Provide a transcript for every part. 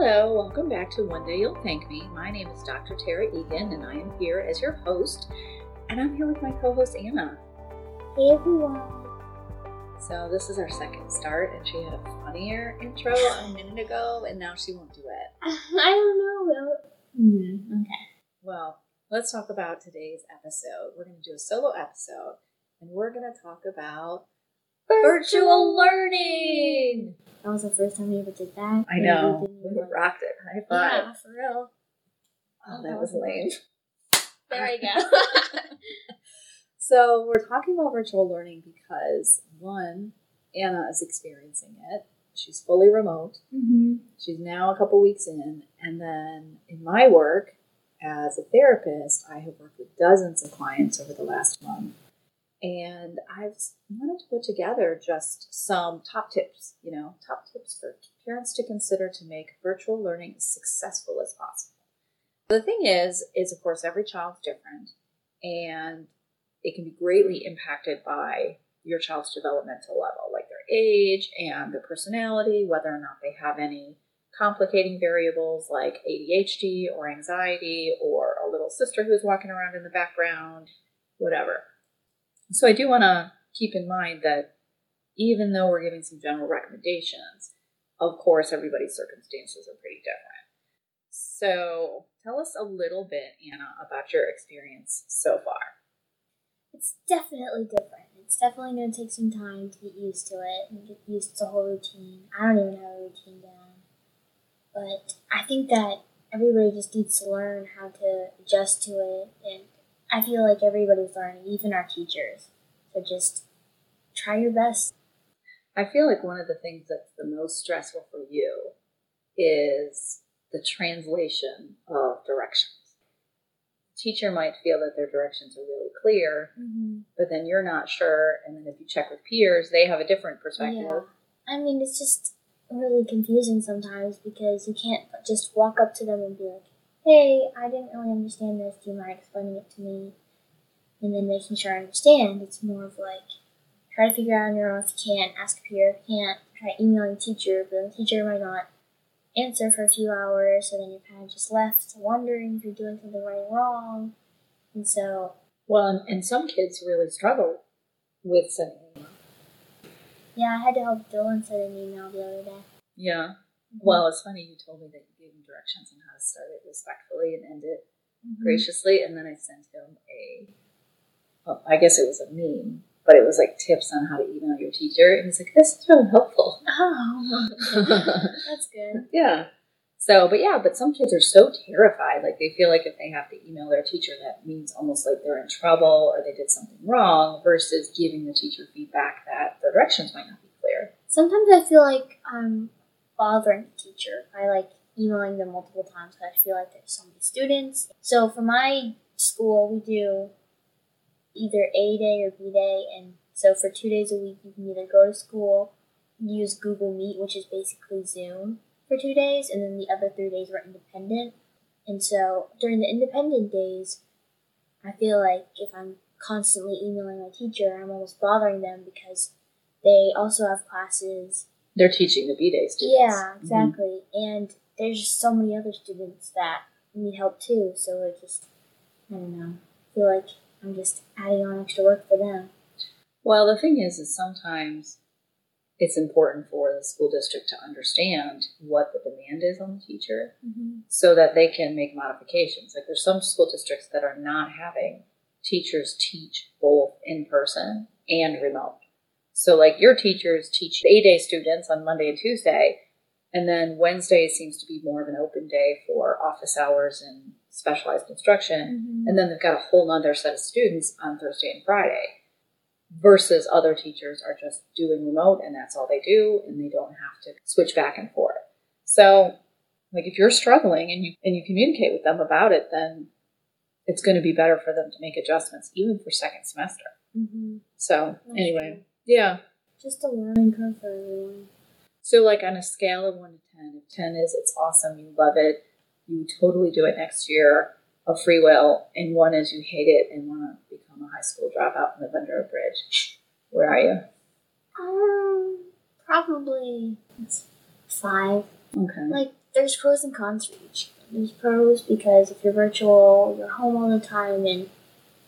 Hello, welcome back to One Day You'll Thank Me. My name is Dr. Tara Egan, and I am here as your host. And I'm here with my co host, Anna. Hey everyone. So, this is our second start, and she had a funnier intro a minute ago, and now she won't do it. I don't know. Mm, okay. Well, let's talk about today's episode. We're going to do a solo episode, and we're going to talk about virtual learning. That was the first time we ever did that. I know. We rocked it. High five. Yeah, for real. Oh, that was lame. There you go. So, we're talking about virtual learning because one, Anna is experiencing it. She's fully remote. mm-hmm. She's now a couple weeks in. And then in my work as a therapist, I have worked with dozens of clients over the last month. And I've wanted to put together just some top tips, you know, top tips for parents to consider to make virtual learning as successful as possible. The thing is, is of course every child's different and it can be greatly impacted by your child's developmental level, like their age and their personality, whether or not they have any complicating variables like ADHD or anxiety or a little sister who's walking around in the background, whatever. So I do want to keep in mind that even though we're giving some general recommendations, of course, everybody's circumstances are pretty different. So tell us a little bit, Anna, about your experience so far. It's definitely different. It's definitely going to take some time to get used to it and get used to the whole routine. I don't even have a routine down. But I think that everybody just needs to learn how to adjust to it. And I feel like everybody's learning, even our teachers. So just try your best. I feel like one of the things that's the most stressful for you is the translation of directions. Teacher might feel that their directions are really clear, Mm-hmm. but then you're not sure. And then if you check with peers, they have a different perspective. Yeah. I mean, it's just really confusing sometimes because you can't just walk up to them and be like, hey, I didn't really understand this. Do you mind explaining it to me? And then making sure I understand. It's more of like, try to figure out on your own if you can't. Ask a peer if you can't. Try emailing teacher, but the teacher might not answer for a few hours, so then you're kind of just left wondering if you're doing something right or wrong. And so, Well, and, some kids really struggle with sending. email. yeah, I had to help Dylan send an email the other day. Yeah. Mm-hmm. Well, it's funny you told me that you gave him directions on how to start it respectfully and end it Mhm. graciously, and then I sent him a. Well, I guess it was a meme, but it was like tips on how to email your teacher, and he's like, "This is really helpful." Oh, that's good. yeah. So, but yeah, but some kids are so terrified, like they feel like if they have to email their teacher, that means almost like they're in trouble or they did something wrong, versus giving the teacher feedback that the directions might not be clear. Sometimes I feel like I'm bothering the teacher by like emailing them multiple times because I feel like there's so many students. So for my school, we do either A day or B day, and so for two days a week, you can either go to school, use Google Meet, which is basically Zoom, for two days, and then the other three days were independent. And so during the independent days, I feel like if I'm constantly emailing my teacher, I'm almost bothering them because they also have classes. They're teaching the B day students. Yeah, exactly. And there's just so many other students that need help too. So it just, I don't know. I feel like I'm just adding on extra work for them. Well, the thing is, is sometimes it's important for the school district to understand what the demand is on the teacher Mm-hmm. so that they can make modifications. Like there's some school districts that are not having teachers teach both in person and remote. So like your teachers teach A day students on Monday and Tuesday, and then Wednesday seems to be more of an open day for office hours and specialized instruction. Mm-hmm. And then they've got a whole nother set of students on Thursday and Friday. Versus other teachers are just doing remote and that's all they do and they don't have to switch back and forth. So like if you're struggling and you and you communicate with them about it, then it's going to be better for them to make adjustments even for second semester. Mm-hmm. So That's anyway, true. yeah. Just a learning curve for everyone. So like on a scale of one to ten, if ten is it's awesome, you love it, you totally do it next year of free will, and one is you hate it and want to become a high school dropout and live under a bridge. Where are you? Um, probably five. Okay. Like there's pros and cons for each. There's pros because if you're virtual, you're home all the time and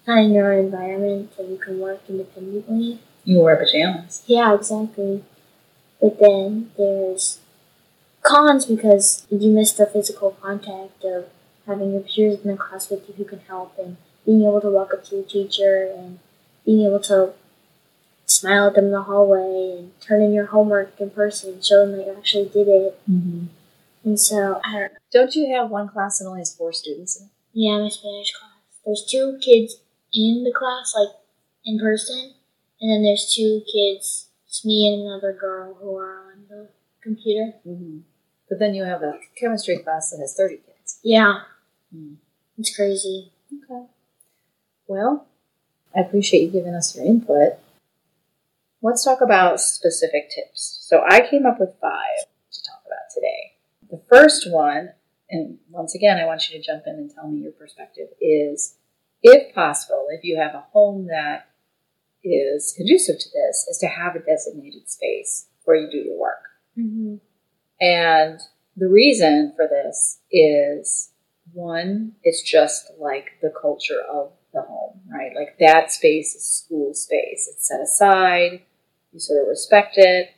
of in your own environment, so you can work independently. You wear pajamas. Yeah, exactly. But then there's cons because you miss the physical contact of having your peers in the class with you who can help and being able to walk up to your teacher and being able to smile at them in the hallway and turn in your homework in person and show them that you actually did it. Mm-hmm. And so, I don't know. Don't you have one class that only has four students in it? Yeah, my Spanish class. There's two kids in the class, like in person, and then there's two kids, it's me and another girl who are on the computer. Mm-hmm. But then you have a chemistry class that has 30 kids. Yeah. Hmm. It's crazy. Okay. Well, I appreciate you giving us your input. Let's talk about specific tips. So I came up with five to talk about today. The first one, and once again, I want you to jump in and tell me your perspective, is if possible, if you have a home that is conducive to this, is to have a designated space where you do your work. Mm-hmm. And the reason for this is one, it's just like the culture of the home, right? Like that space is school space. It's set aside. You sort of respect it.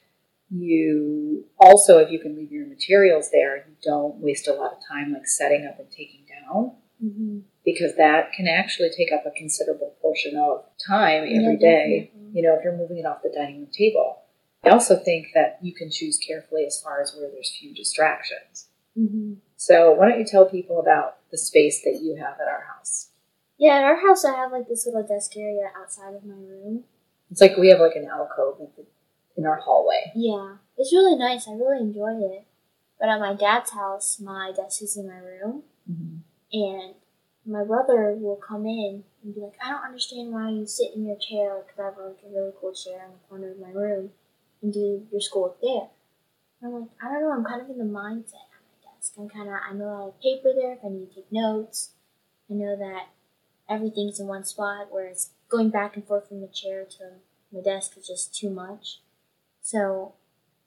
You also, if you can leave your materials there, you don't waste a lot of time like setting up and taking down Mm-hmm. Because that can actually take up a considerable portion of time every day. You know, if you're moving it off the dining room table. I also think that you can choose carefully as far as where there's few distractions. Mm-hmm. So why don't you tell people about the space that you have at our house? Yeah, at our house, I have like this little desk area outside of my room. It's like we have like an alcove in the- in our hallway. Yeah, it's really nice. I really enjoy it. But at my dad's house, my desk is in my room, and my brother will come in and be like, "I don't understand why you sit in your chair because I have like a really cool chair in the corner of my room and do your schoolwork there." And I'm like, I don't know. I'm kind of in the mindset at my desk. I'm kind of I know I have paper there if I need to take notes. I know that everything's in one spot, whereas going back and forth from the chair to my desk is just too much. So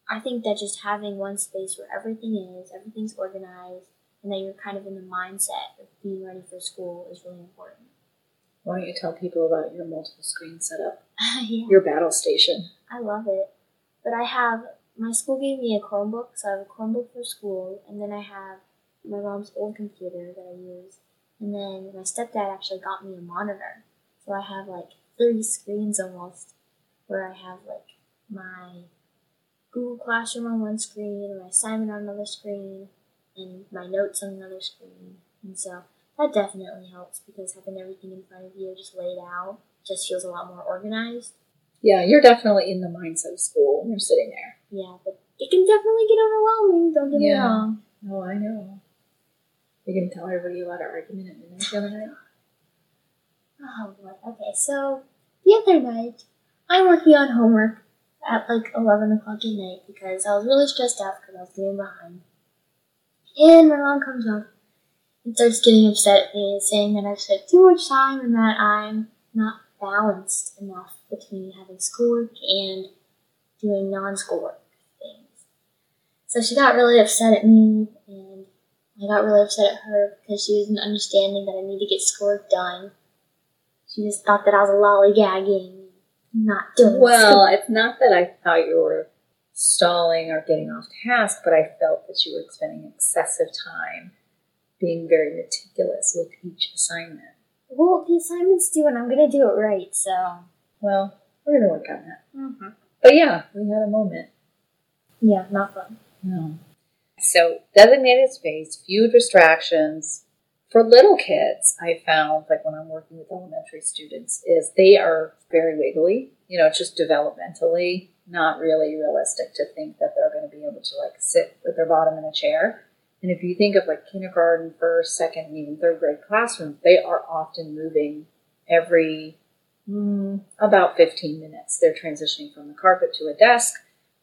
I think that just having one space where everything is, everything's organized, and that you're kind of in the mindset of being ready for school is really important. Why don't you tell people about your multiple screen setup, yeah, your battle station? I love it. But I have my school gave me a Chromebook, so I have a Chromebook for school, and then I have my mom's old computer that I use, and then my stepdad actually got me a monitor, so I have like three screens almost, where I have like my Google Classroom on one screen, my assignment on another screen, and my notes on another screen, and so that definitely helps because having everything in front of you just laid out just feels a lot more organized. Yeah, you're definitely in the mindset of school when you're sitting there. Yeah, but it can definitely get overwhelming. Don't get me Yeah. wrong. Oh, I know. You're gonna tell everybody about our argument at midnight the other night? Oh boy. Okay, so the other night I'm working on homework at like eleven o'clock at night because I was really stressed out because I was getting behind. And my mom comes up and starts getting upset at me, and saying that I've spent too much time and that I'm not balanced enough between having schoolwork and doing non-schoolwork things. So she got really upset at me, and I got really upset at her because she wasn't understanding that I need to get schoolwork done. She just thought that I was lollygagging, not doing Well, it's not that I thought you were stalling or getting off task, but I felt that you were spending excessive time being very meticulous with each assignment. Well, the assignment's due, and I'm gonna do it right. So, Well, we're gonna work on that. mm-hmm. But yeah, we had a moment. yeah, not fun. No. So designated space, few distractions. For little kids, I found like when I'm working with elementary students, is they are very wiggly. You know, it's just developmentally not really realistic to think that they're going to be able to like sit with their bottom in a chair. And if you think of like kindergarten, first, second, and even third grade classrooms, they are often moving every mm, about 15 minutes. They're transitioning from the carpet to a desk.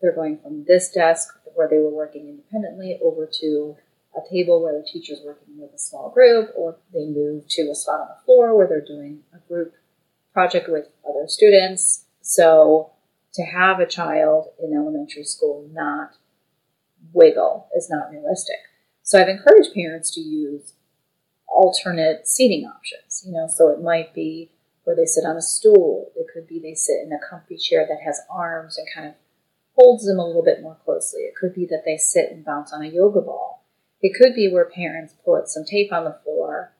They're going from this desk where they were working independently over to a table where the teacher's working with a small group, or they move to a spot on the floor where they're doing a group project with other students. So to have a child in elementary school not wiggle is not realistic. So I've encouraged parents to use alternate seating options. You know, so it might be where they sit on a stool. It could be they sit in a comfy chair that has arms and kind of holds them a little bit more closely. It could be that they sit and bounce on a yoga ball. It could be where parents put some tape on the floor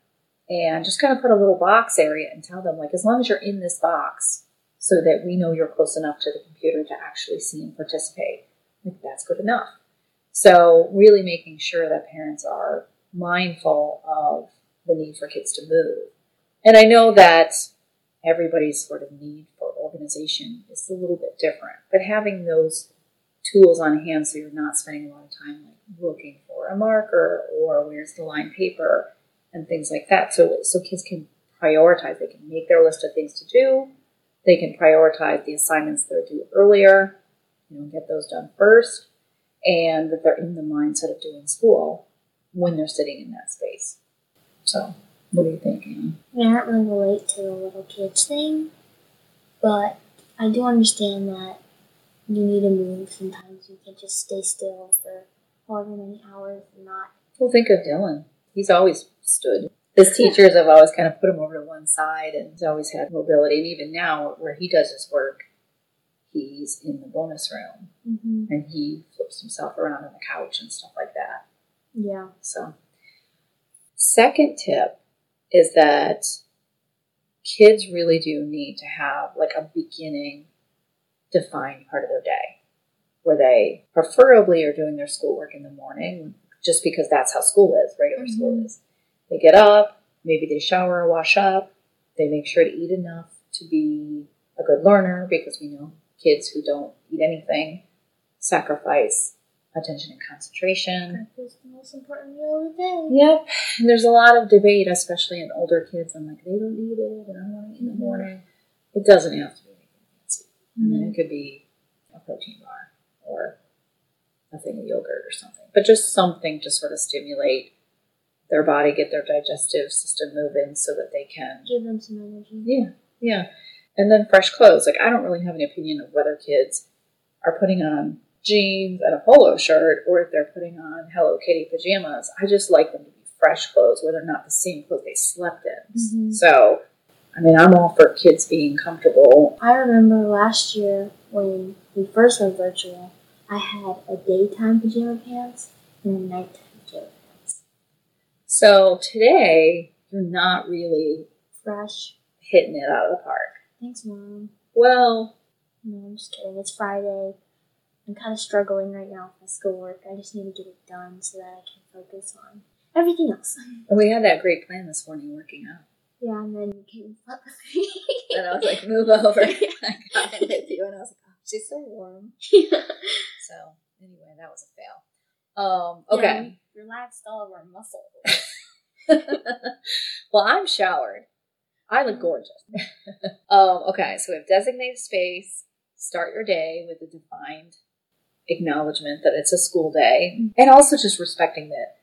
and just kind of put a little box area and tell them, like, as long as you're in this box, so that we know you're close enough to the computer to actually see and participate, like, that's good enough. So, really making sure that parents are mindful of the need for kids to move. And I know that everybody's sort of need for organization is a little bit different, but having those tools on hand so you're not spending a lot of time like looking for a marker or where's the line paper and things like that. So so kids can prioritize. They can make their list of things to do. They can prioritize the assignments that are due earlier, you know, get those done first, and that they're in the mindset of doing school when they're sitting in that space. So, what do you think, Anna? I don't really relate to the little kids thing, but I do understand that you need to move. Sometimes you can't just stay still for however many hours and not. Well, think of Dylan. He's always stood. His teachers have always kind of put him over to one side and he's always had mobility. And even now, where he does his work, he's in the bonus room Mm-hmm. and he flips himself around on the couch and stuff like that. Yeah. So, second tip is that kids really do need to have like a beginning defined part of their day where they preferably are doing their schoolwork in the morning just because that's how school is, regular school Mhm. is. They get up, maybe they shower or wash up, they make sure to eat enough to be a good learner because we know kids who don't eat anything sacrifice attention and concentration. Is the most important meal of the day. Yep. And there's a lot of debate, especially in older kids. I'm like, they don't eat it, and I want to eat in the morning. It doesn't have to be anything fancy. I mean, Mhm. it could be a protein bar or a thing of yogurt or something, but just something to sort of stimulate their body, get their digestive system moving so that they can Give them some energy. yeah, yeah. And then fresh clothes. Like I don't really have an opinion of whether kids are putting on jeans and a polo shirt or if they're putting on Hello Kitty pajamas. I just like them to be fresh clothes where they're not the same clothes they slept in. Mhm. So, I mean, I'm all for kids being comfortable. I remember last year when we first went virtual, I had a daytime pajama pants and a nighttime. So today, you're not really Fresh. hitting it out of the park. Thanks, Mom. Well, No, I'm just kidding. It's Friday. I'm kind of struggling right now with my schoolwork. I just need to get it done so that I can focus on everything else. we had that great plan this morning working out. Yeah, and then you came up with me. And I was like, move over. I got in with you. And I was like, oh, she's so warm. yeah. So anyway, that was a fail. Um, okay. Yeah, relaxed all of our muscles. well, I'm showered. I look gorgeous. um, okay, so we have designated space. Start your day with a defined acknowledgement that it's a school day, and also just respecting that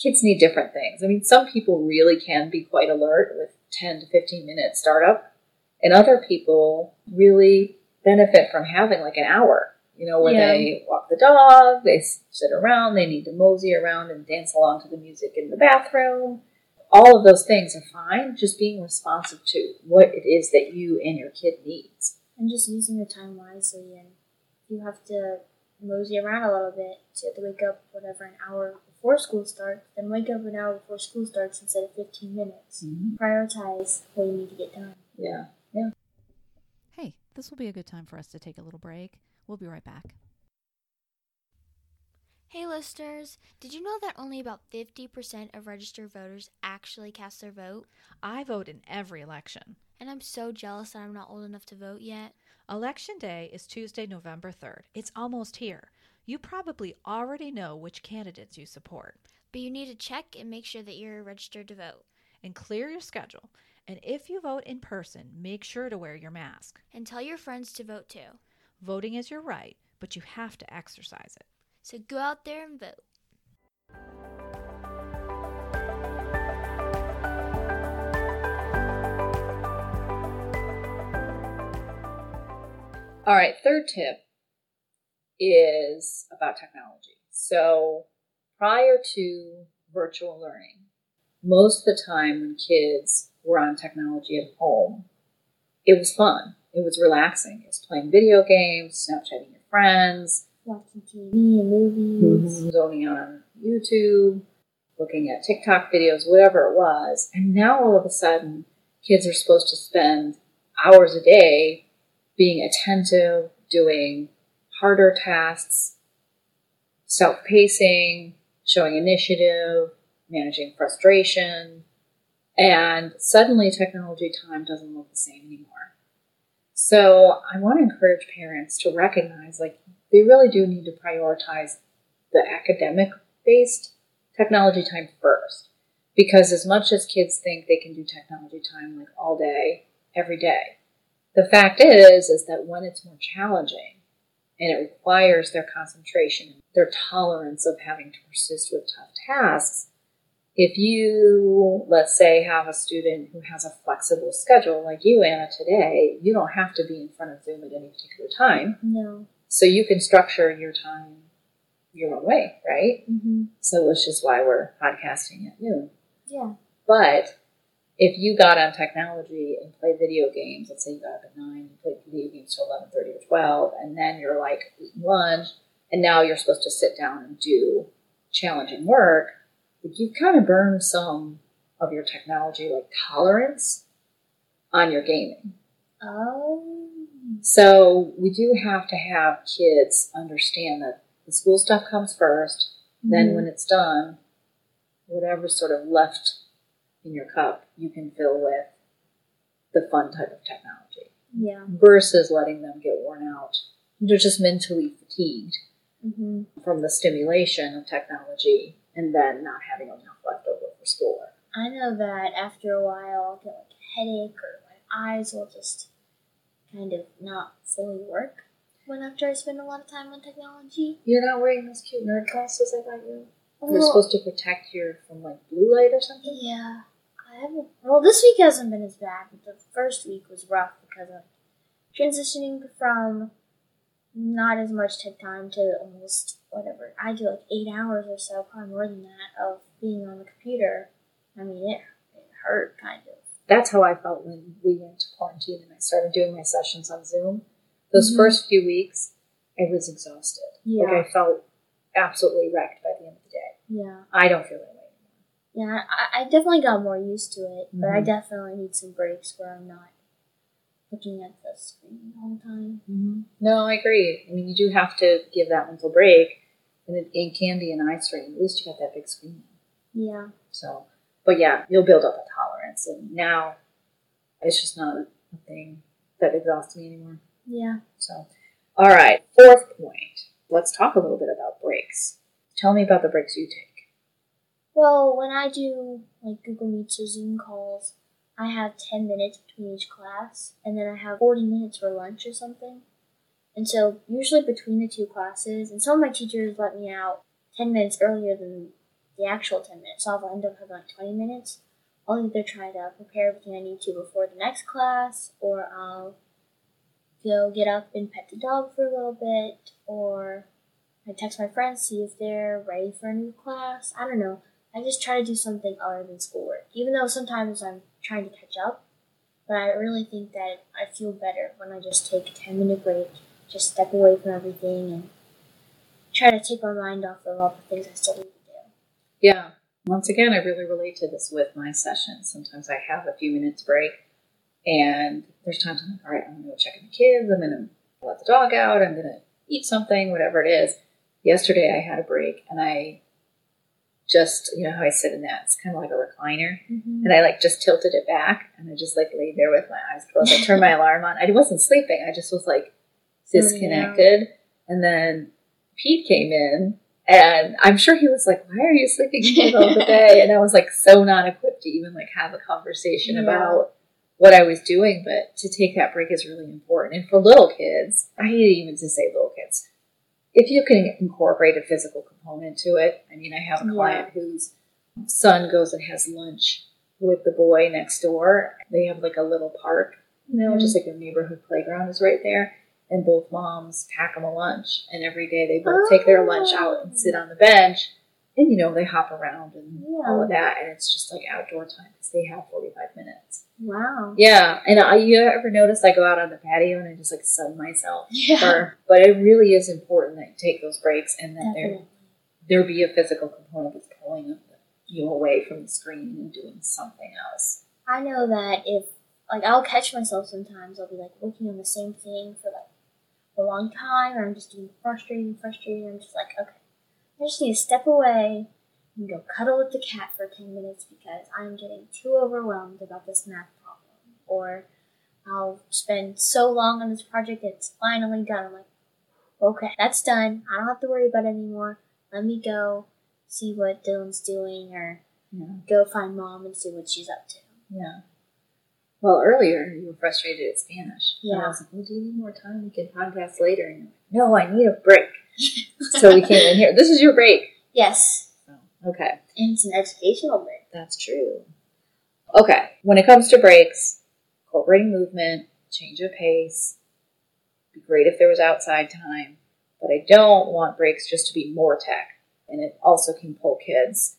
kids need different things. I mean, some people really can be quite alert with 10 to 15 minute startup, and other people really benefit from having like an hour, you know, where Yeah. they walk the dog, they sit around, they need to mosey around and dance along to the music in the bathroom. All of those things are fine, just being responsive to what it is that you and your kid needs. and just using your time wisely. And you have to mosey around a little bit. So you have to wake up whatever an hour before school starts, then wake up an hour before school starts instead of 15 minutes. Mm-hmm. Prioritize what you need to get done. Yeah. Yeah. Hey, this will be a good time for us to take a little break. We'll be right back. Hey listeners, did you know that only about 50% of registered voters actually cast their vote? I vote in every election. And I'm so jealous that I'm not old enough to vote yet. Election day is Tuesday, November 3rd. It's almost here. You probably already know which candidates you support. But you need to check and make sure that you're registered to vote. And clear your schedule. And if you vote in person, make sure to wear your mask. And tell your friends to vote too. Voting is your right, but you have to exercise it. So go out there and vote. All right, third tip is about technology. So, prior to virtual learning, most of the time when kids were on technology at home, it was fun. It was relaxing. It was playing video games, Snapchatting your friends, Watching TV and movies. Mm-hmm. zoning on YouTube, looking at TikTok videos, whatever it was. And now all of a sudden, kids are supposed to spend hours a day being attentive, doing harder tasks, self pacing, showing initiative, managing frustration. And suddenly, technology time doesn't look the same anymore. So, I want to encourage parents to recognize like they really do need to prioritize the academic based technology time first. Because as much as kids think they can do technology time like all day, every day, the fact is is that when it's more challenging and it requires their concentration, their tolerance of having to persist with tough tasks, if you, let's say, have a student who has a flexible schedule like you, Anna, today, you don't have to be in front of Zoom at any particular time. No. So you can structure your time your own way, right? Mm-hmm. So which is why we're podcasting at noon. Yeah. But if you got on technology and played video games, let's say you got up at nine, you played video games till eleven thirty or twelve, and then you're like eating lunch, and now you're supposed to sit down and do challenging work, like you've kind of burned some of your technology like tolerance on your gaming. Oh. So we do have to have kids understand that the school stuff comes 1st Then Mhm. when it's done, whatever's sort of left in your cup, you can fill with the fun type of technology Yeah. versus letting them get worn out. They're just mentally fatigued Mm-hmm. from the stimulation of technology and then not having enough left over for schoolwork. I know that after a while I'll get like a headache or my eyes will just kind of not fully work when after I spend a lot of time on technology. You're not wearing those cute nerd glasses I got you? They're supposed to protect you from like blue light or something? Yeah. I haven't well this week hasn't been as bad, but the first week was rough because of transitioning from not as much tech time to almost whatever. I do like eight hours or so, probably more than that, of being on the computer. I mean it it hurt kind of. that's how I felt when we went to quarantine and I started doing my sessions on Zoom. Those Mhm. first few weeks, I was exhausted. Yeah. Like I felt absolutely wrecked by the end of the day. Yeah. I don't feel that way anymore. Yeah, I, I definitely got more used to it, but I Mhm. definitely need some breaks where I'm not looking at the screen all the time. No, I agree. I mean, you do have to give that mental break, and it, it can be an eye strain. At least you got that big screen. Yeah. So, but yeah, you'll build up a tolerance, and now it's just not a thing that exhausts me anymore. Yeah. So, all right, fourth point. Let's talk a little bit about breaks. Tell me about the breaks you take. Well, when I do like Google Meets or Zoom calls, I have 10 minutes between each class, and then I have 40 minutes for lunch or something. And so, usually between the two classes, and some of my teachers let me out 10 minutes earlier than the actual 10 minutes, so I'll end up having like 20 minutes. I'll either try to prepare everything I need to before the next class, or I'll go get up and pet the dog for a little bit, or I text my friends, see if they're ready for a new class. I don't know. I just try to do something other than schoolwork, even though sometimes I'm trying to catch up. But I really think that I feel better when I just take a 10 minute break, just step away from everything and try to take my mind off of all the things I still need to do. Yeah. Once again, I really relate to this with my sessions. Sometimes I have a few minutes break, and there's times I'm like, all right, I'm going to go check on the kids. I'm going to let the dog out. I'm going to eat something, whatever it is. Yesterday, I had a break, and I just, you know how I sit in that? It's kind of like a recliner. Mm-hmm. And I like just tilted it back, and I just like laid there with my eyes closed. I turned my alarm on. I wasn't sleeping. I just was like disconnected. And then Pete came in, and I'm sure he was like, "Why are you sleeping in the middle of the day?" And I was like so not equipped to even like have a conversation Yeah. about what I was doing. But to take that break is really important. And for little kids, I hate even to say little kids, if you can incorporate a physical component to it. I mean, I have a Yeah. client whose son goes and has lunch with the boy next door. They have like a little park, you know, Mhm. just like a neighborhood playground is right there. And both moms pack them a lunch, and every day they both take their lunch out and sit on the bench and you know they hop around and Yeah. all of that, and it's just like outdoor time because they have forty five minutes. Wow. Yeah, and I, you ever notice I go out on the patio and I just like sun myself? Yeah. For, but it really is important that you take those breaks and that there there be a physical component that's pulling you away from the screen and doing something else. I know that if like I'll catch myself sometimes, I'll be like working on the same thing for like a long time, or I'm just getting frustrated and frustrated. I'm just like, okay, I just need to step away and go cuddle with the cat for ten minutes because I'm getting too overwhelmed about this math problem. Or I'll spend so long on this project it's finally done. I'm like, okay, that's done. I don't have to worry about it anymore. Let me go see what Dylan's doing, or Yeah. go find mom and see what she's up to. Yeah. Well, earlier you were frustrated at Spanish. And Yeah. I was like, well, do you need more time? We can podcast later. And you're like, no, I need a break. so we came in here. This is your break. Yes, okay. and it's an educational break. That's true. Okay. When it comes to breaks, incorporating movement, change of pace, be great if there was outside time, but I don't want breaks just to be more tech. And it also can pull kids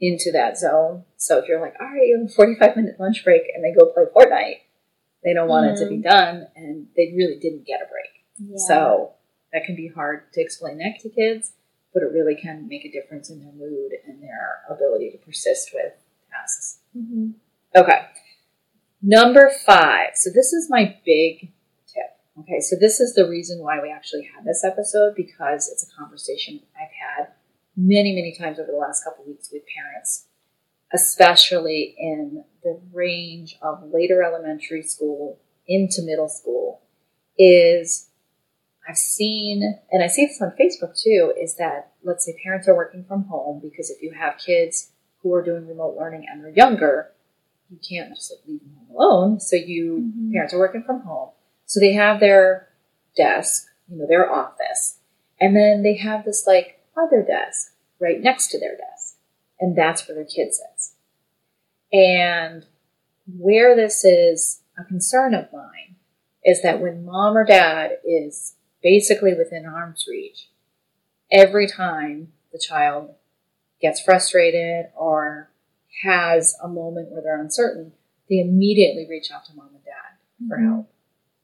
into that zone. So if you're like, all right, you have a 45 minute lunch break and they go play Fortnite, they don't want it to be done and they really didn't get a break. Yeah. So that can be hard to explain that to kids, but it really can make a difference in their mood and their ability to persist with tasks. Mhm. Okay. Number five. So this is my big tip. Okay. So this is the reason why we actually had this episode because it's a conversation I've had many, many times over the last couple of weeks with parents, especially in the range of later elementary school into middle school is I've seen, and I see this on Facebook too, is that let's say parents are working from home because if you have kids who are doing remote learning and they're younger, you can't just like leave them home alone. So you Mhm. parents are working from home, so they have their desk, you know, their office, and then they have this like other desk right next to their desk, and that's where their kid sits. And where this is a concern of mine is that when mom or dad is basically within arm's reach, every time the child gets frustrated or has a moment where they're uncertain, they immediately reach out to mom and dad for Mhm. help.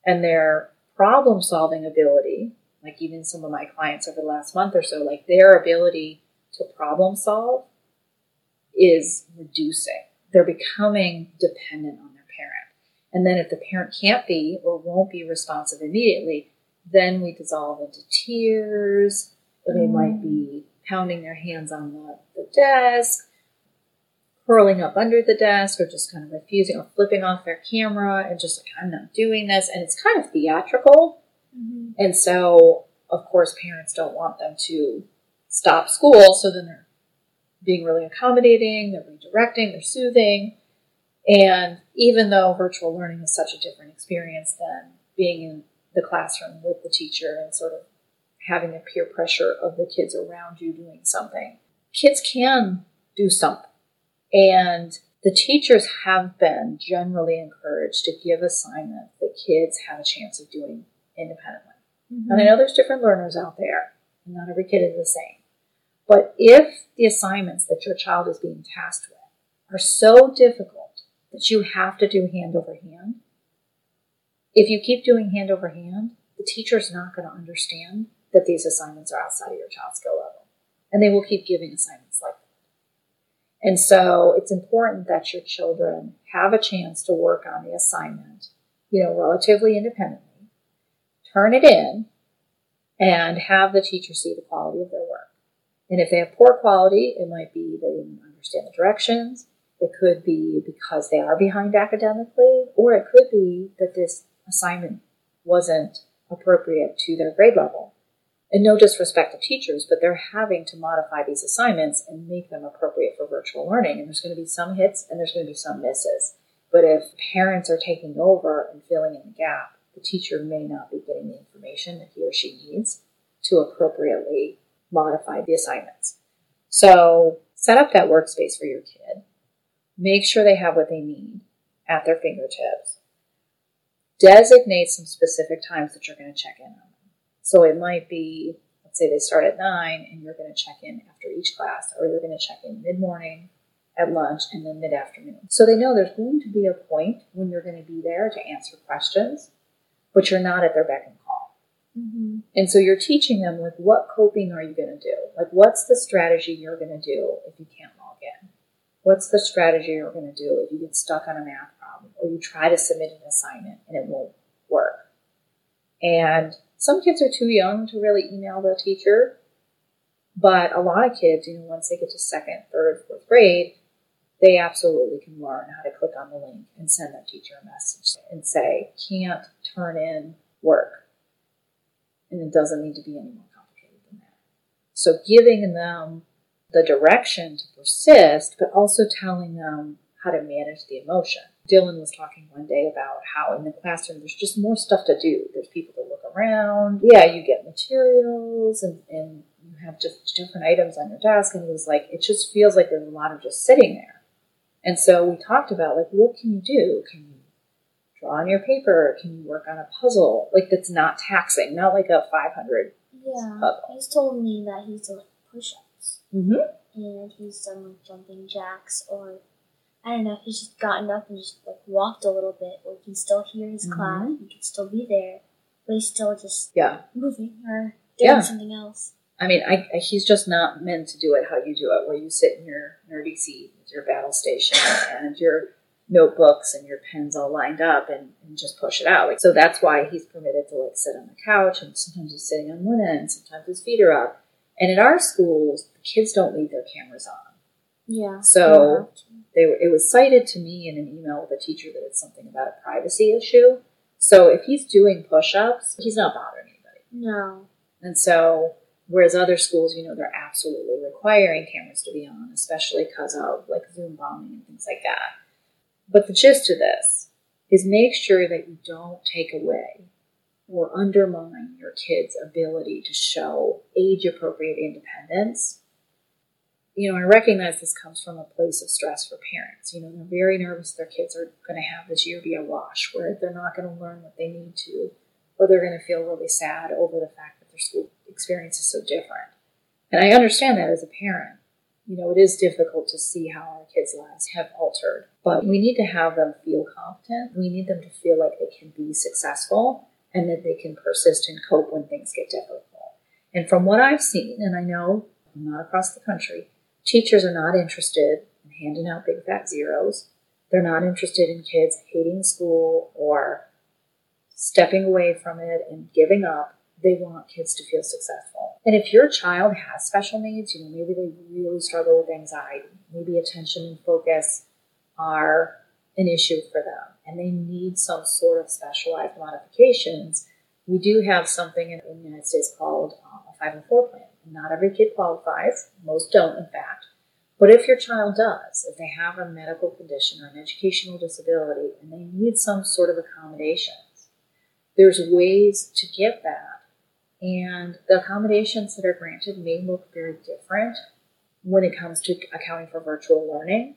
And their problem solving ability, like even some of my clients over the last month or so, like their ability to problem solve is reducing. They're becoming dependent on their parent. And then if the parent can't be or won't be responsive immediately, then we dissolve into tears. Or they mm. might be pounding their hands on the, the desk, curling up under the desk, or just kind of refusing or flipping off their camera and just like, I'm not doing this. And it's kind of theatrical. And so, of course, parents don't want them to stop school. So then they're being really accommodating, they're redirecting, they're soothing. And even though virtual learning is such a different experience than being in the classroom with the teacher and sort of having the peer pressure of the kids around you doing something, kids can do something. And the teachers have been generally encouraged to give assignments that kids have a chance of doing independently. And I know there's different learners out there, and not every kid is the same. But if the assignments that your child is being tasked with are so difficult that you have to do hand over hand, if you keep doing hand over hand, the teacher's not going to understand that these assignments are outside of your child's skill level. And they will keep giving assignments like that. And so it's important that your children have a chance to work on the assignment, you know, relatively independently turn it in, and have the teacher see the quality of their work. And if they have poor quality, it might be they didn't understand the directions. It could be because they are behind academically, or it could be that this assignment wasn't appropriate to their grade level. And no disrespect to teachers, but they're having to modify these assignments and make them appropriate for virtual learning. And there's going to be some hits and there's going to be some misses. But if parents are taking over and filling in the gap, the teacher may not be getting the information that he or she needs to appropriately modify the assignments. So set up that workspace for your kid. Make sure they have what they need at their fingertips. Designate some specific times that you're going to check in on them. So it might be let's say they start at nine and you're going to check in after each class, or you're going to check in mid morning, at lunch, and then mid afternoon. So they know there's going to be a point when you're going to be there to answer questions, but you're not at their beck and call. Mm-hmm. And so you're teaching them like what coping are you going to do? Like what's the strategy you're going to do if you can't log in? What's the strategy you're going to do if you get stuck on a math problem or you try to submit an assignment and it won't work? And some kids are too young to really email the teacher, but a lot of kids, you know, once they get to second, third, fourth grade, they absolutely can learn how to on the link and send that teacher a message and say, can't turn in work. And it doesn't need to be any more complicated than that. So giving them the direction to persist, but also telling them how to manage the emotion. Dylan was talking one day about how in the classroom there's just more stuff to do. There's people to look around. Yeah, you get materials and, and you have just different items on your desk. And it was like, it just feels like there's a lot of just sitting there. And so we talked about like, what can you do? Can you draw on your paper? Can you work on a puzzle? Like that's not taxing, not like a 500 Yeah. puzzle. He's told me that he's done like push ups Mm-hmm. and he's done like jumping jacks or I don't know, he's just gotten up and just like walked a little bit where he can still hear his Mhm. class, he can still be there, but he's still just Yeah. moving or doing Yeah. something else. I mean, I, I, he's just not meant to do it how you do it, where you sit in your nerdy seat with your battle station and your notebooks and your pens all lined up and, and just push it out. Like, so that's why he's permitted to like sit on the couch and sometimes he's sitting on one end, sometimes his feet are up. And at our schools, the kids don't leave their cameras on. Yeah. So- you don't have to. They were, it was cited to me in an email with a teacher that it's something about a privacy issue. So if he's doing push-ups, he's not bothering anybody. No. And so, whereas other schools, you know, they're absolutely requiring cameras to be on, especially because of like Zoom bombing and things like that. But the gist of this is make sure that you don't take away or undermine your kids' ability to show age appropriate independence. You know, I recognize this comes from a place of stress for parents. You know, they're very nervous their kids are going to have this year be a wash where they're not going to learn what they need to or they're going to feel really sad over the fact that their school experience is so different. And I understand that as a parent. You know, it is difficult to see how our kids' lives have altered, but we need to have them feel competent. We need them to feel like they can be successful and that they can persist and cope when things get difficult. And from what I've seen, and I know I'm not across the country, teachers are not interested in handing out big fat zeros. They're not interested in kids hating school or stepping away from it and giving up. They want kids to feel successful. And if your child has special needs, you know, maybe they really struggle with anxiety, maybe attention and focus are an issue for them, and they need some sort of specialized modifications, we do have something in the United States called uh, a 504 plan. Not every kid qualifies, most don't, in fact. But if your child does, if they have a medical condition or an educational disability and they need some sort of accommodations, there's ways to get that. And the accommodations that are granted may look very different when it comes to accounting for virtual learning.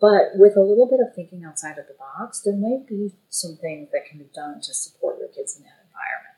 But with a little bit of thinking outside of the box, there might be some things that can be done to support your kids in that environment.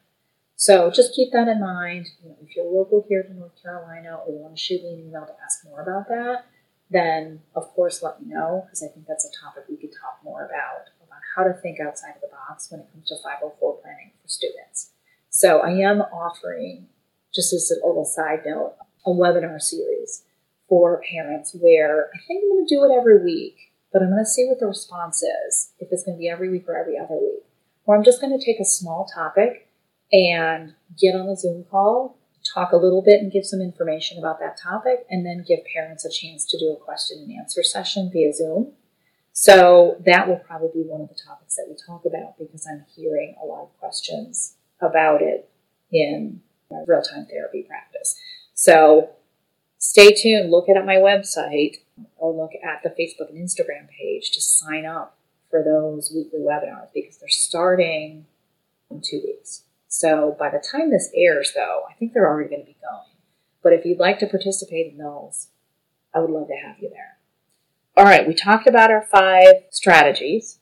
So just keep that in mind. You know, if you're local here to North Carolina or you want to shoot me an email to ask more about that, then of course let me know because I think that's a topic we could talk more about about how to think outside of the box when it comes to 504 planning for students. So I am offering, just as a little side note, a webinar series for parents where I think I'm going to do it every week, but I'm going to see what the response is, if it's going to be every week or every other week. Where I'm just going to take a small topic and get on a Zoom call, talk a little bit and give some information about that topic, and then give parents a chance to do a question and answer session via Zoom. So that will probably be one of the topics that we talk about because I'm hearing a lot of questions about it in real time therapy practice. So stay tuned, look at my website or look at the Facebook and Instagram page to sign up for those weekly webinars because they're starting in two weeks. So by the time this airs, though, I think they're already going to be going. But if you'd like to participate in those, I would love to have you there. All right, we talked about our five strategies.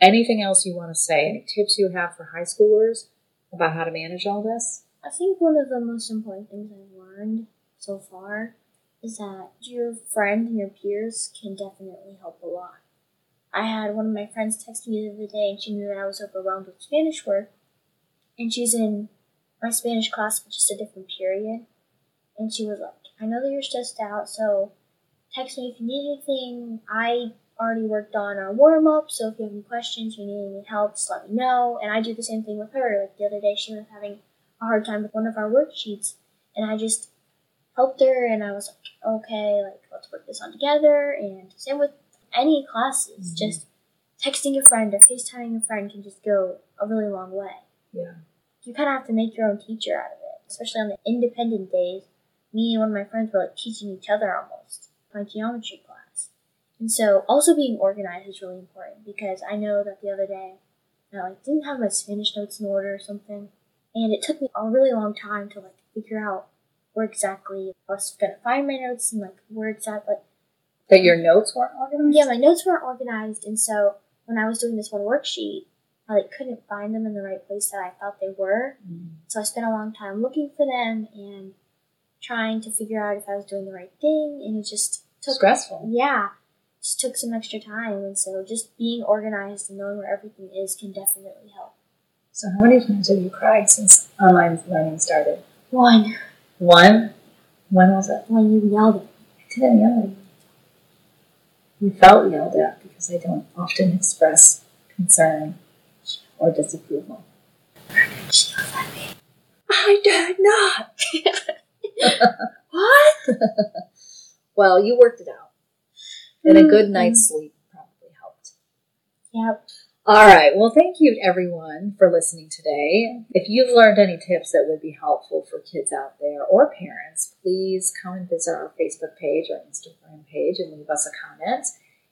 Anything else you want to say? Any tips you have for high schoolers about how to manage all this? I think one of the most important things I've learned so far is that your friend and your peers can definitely help a lot. I had one of my friends text me the other day and she knew that I was overwhelmed with Spanish work. And she's in my Spanish class, but just a different period. And she was like, I know that you're stressed out, so text me if you need anything. I already worked on our warm up, so if you have any questions, you need any help, just let me know. And I do the same thing with her. Like the other day, she was having a hard time with one of our worksheets, and I just helped her, and I was like, okay, like let's work this on together. And same with any classes, Mhm. just texting a friend or FaceTiming a friend can just go a really long way. Yeah. You kind of have to make your own teacher out of it, especially on the independent days. Me and one of my friends were like teaching each other almost my geometry. And so also being organized is really important because I know that the other day I like didn't have my Spanish notes in order or something. And it took me a really long time to like figure out where exactly I was gonna find my notes and like where exactly That your notes weren't organized? yeah, my notes weren't organized, and so when I was doing this one worksheet, I like couldn't find them in the right place that I thought they were. Mm. So I spent a long time looking for them and trying to figure out if I was doing the right thing, and it just took Stressful. Yeah, just took some extra time, and so just being organized and knowing where everything is can definitely help. So how many times have you cried since online learning started? One, One? When was it? when you yelled at me. I didn't yell at you. You felt yelled at because I don't often express concern or disapproval. She yelled at me. I did not. What? well, you worked it out. And a mm-hmm. good night's sleep probably helped. Yep. All right. Well, thank you everyone for listening today. If you've learned any tips that would be helpful for kids out there or parents, please come and visit our Facebook page or Instagram page and leave us a comment.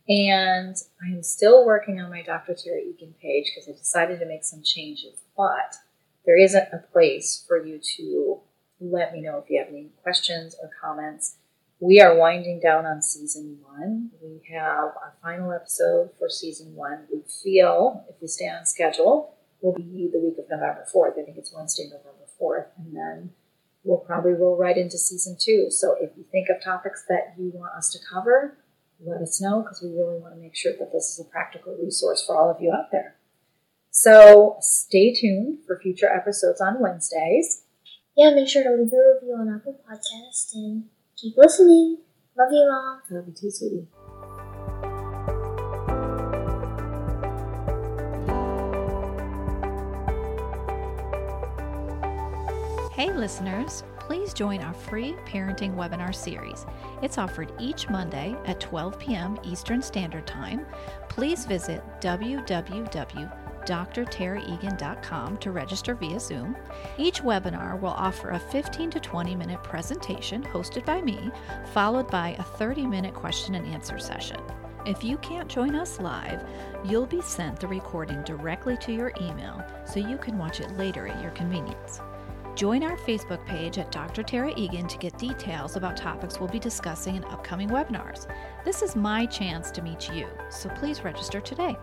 And I am still working on my Dr. Tara Egan page because I decided to make some changes, but there isn't a place for you to let me know if you have any questions or comments. We are winding down on season one. We have our final episode for season one. We feel, if we stay on schedule, will be the week of November 4th. I think it's Wednesday, November 4th. And then we'll probably roll right into season two. So if you think of topics that you want us to cover, let us know because we really want to make sure that this is a practical resource for all of you out there. So stay tuned for future episodes on Wednesdays. Yeah, make sure to leave a review on Apple Podcast and keep listening. Love you, Mom. Love you too, sweetie. Hey, listeners, please join our free parenting webinar series. It's offered each Monday at 12 p.m. Eastern Standard Time. Please visit www.drtaraegan.com to register via Zoom. Each webinar will offer a 15 to 20 minute presentation hosted by me, followed by a 30 minute question and answer session. If you can't join us live, you'll be sent the recording directly to your email so you can watch it later at your convenience. Join our Facebook page at Dr. Tara Egan to get details about topics we'll be discussing in upcoming webinars. This is my chance to meet you, so please register today.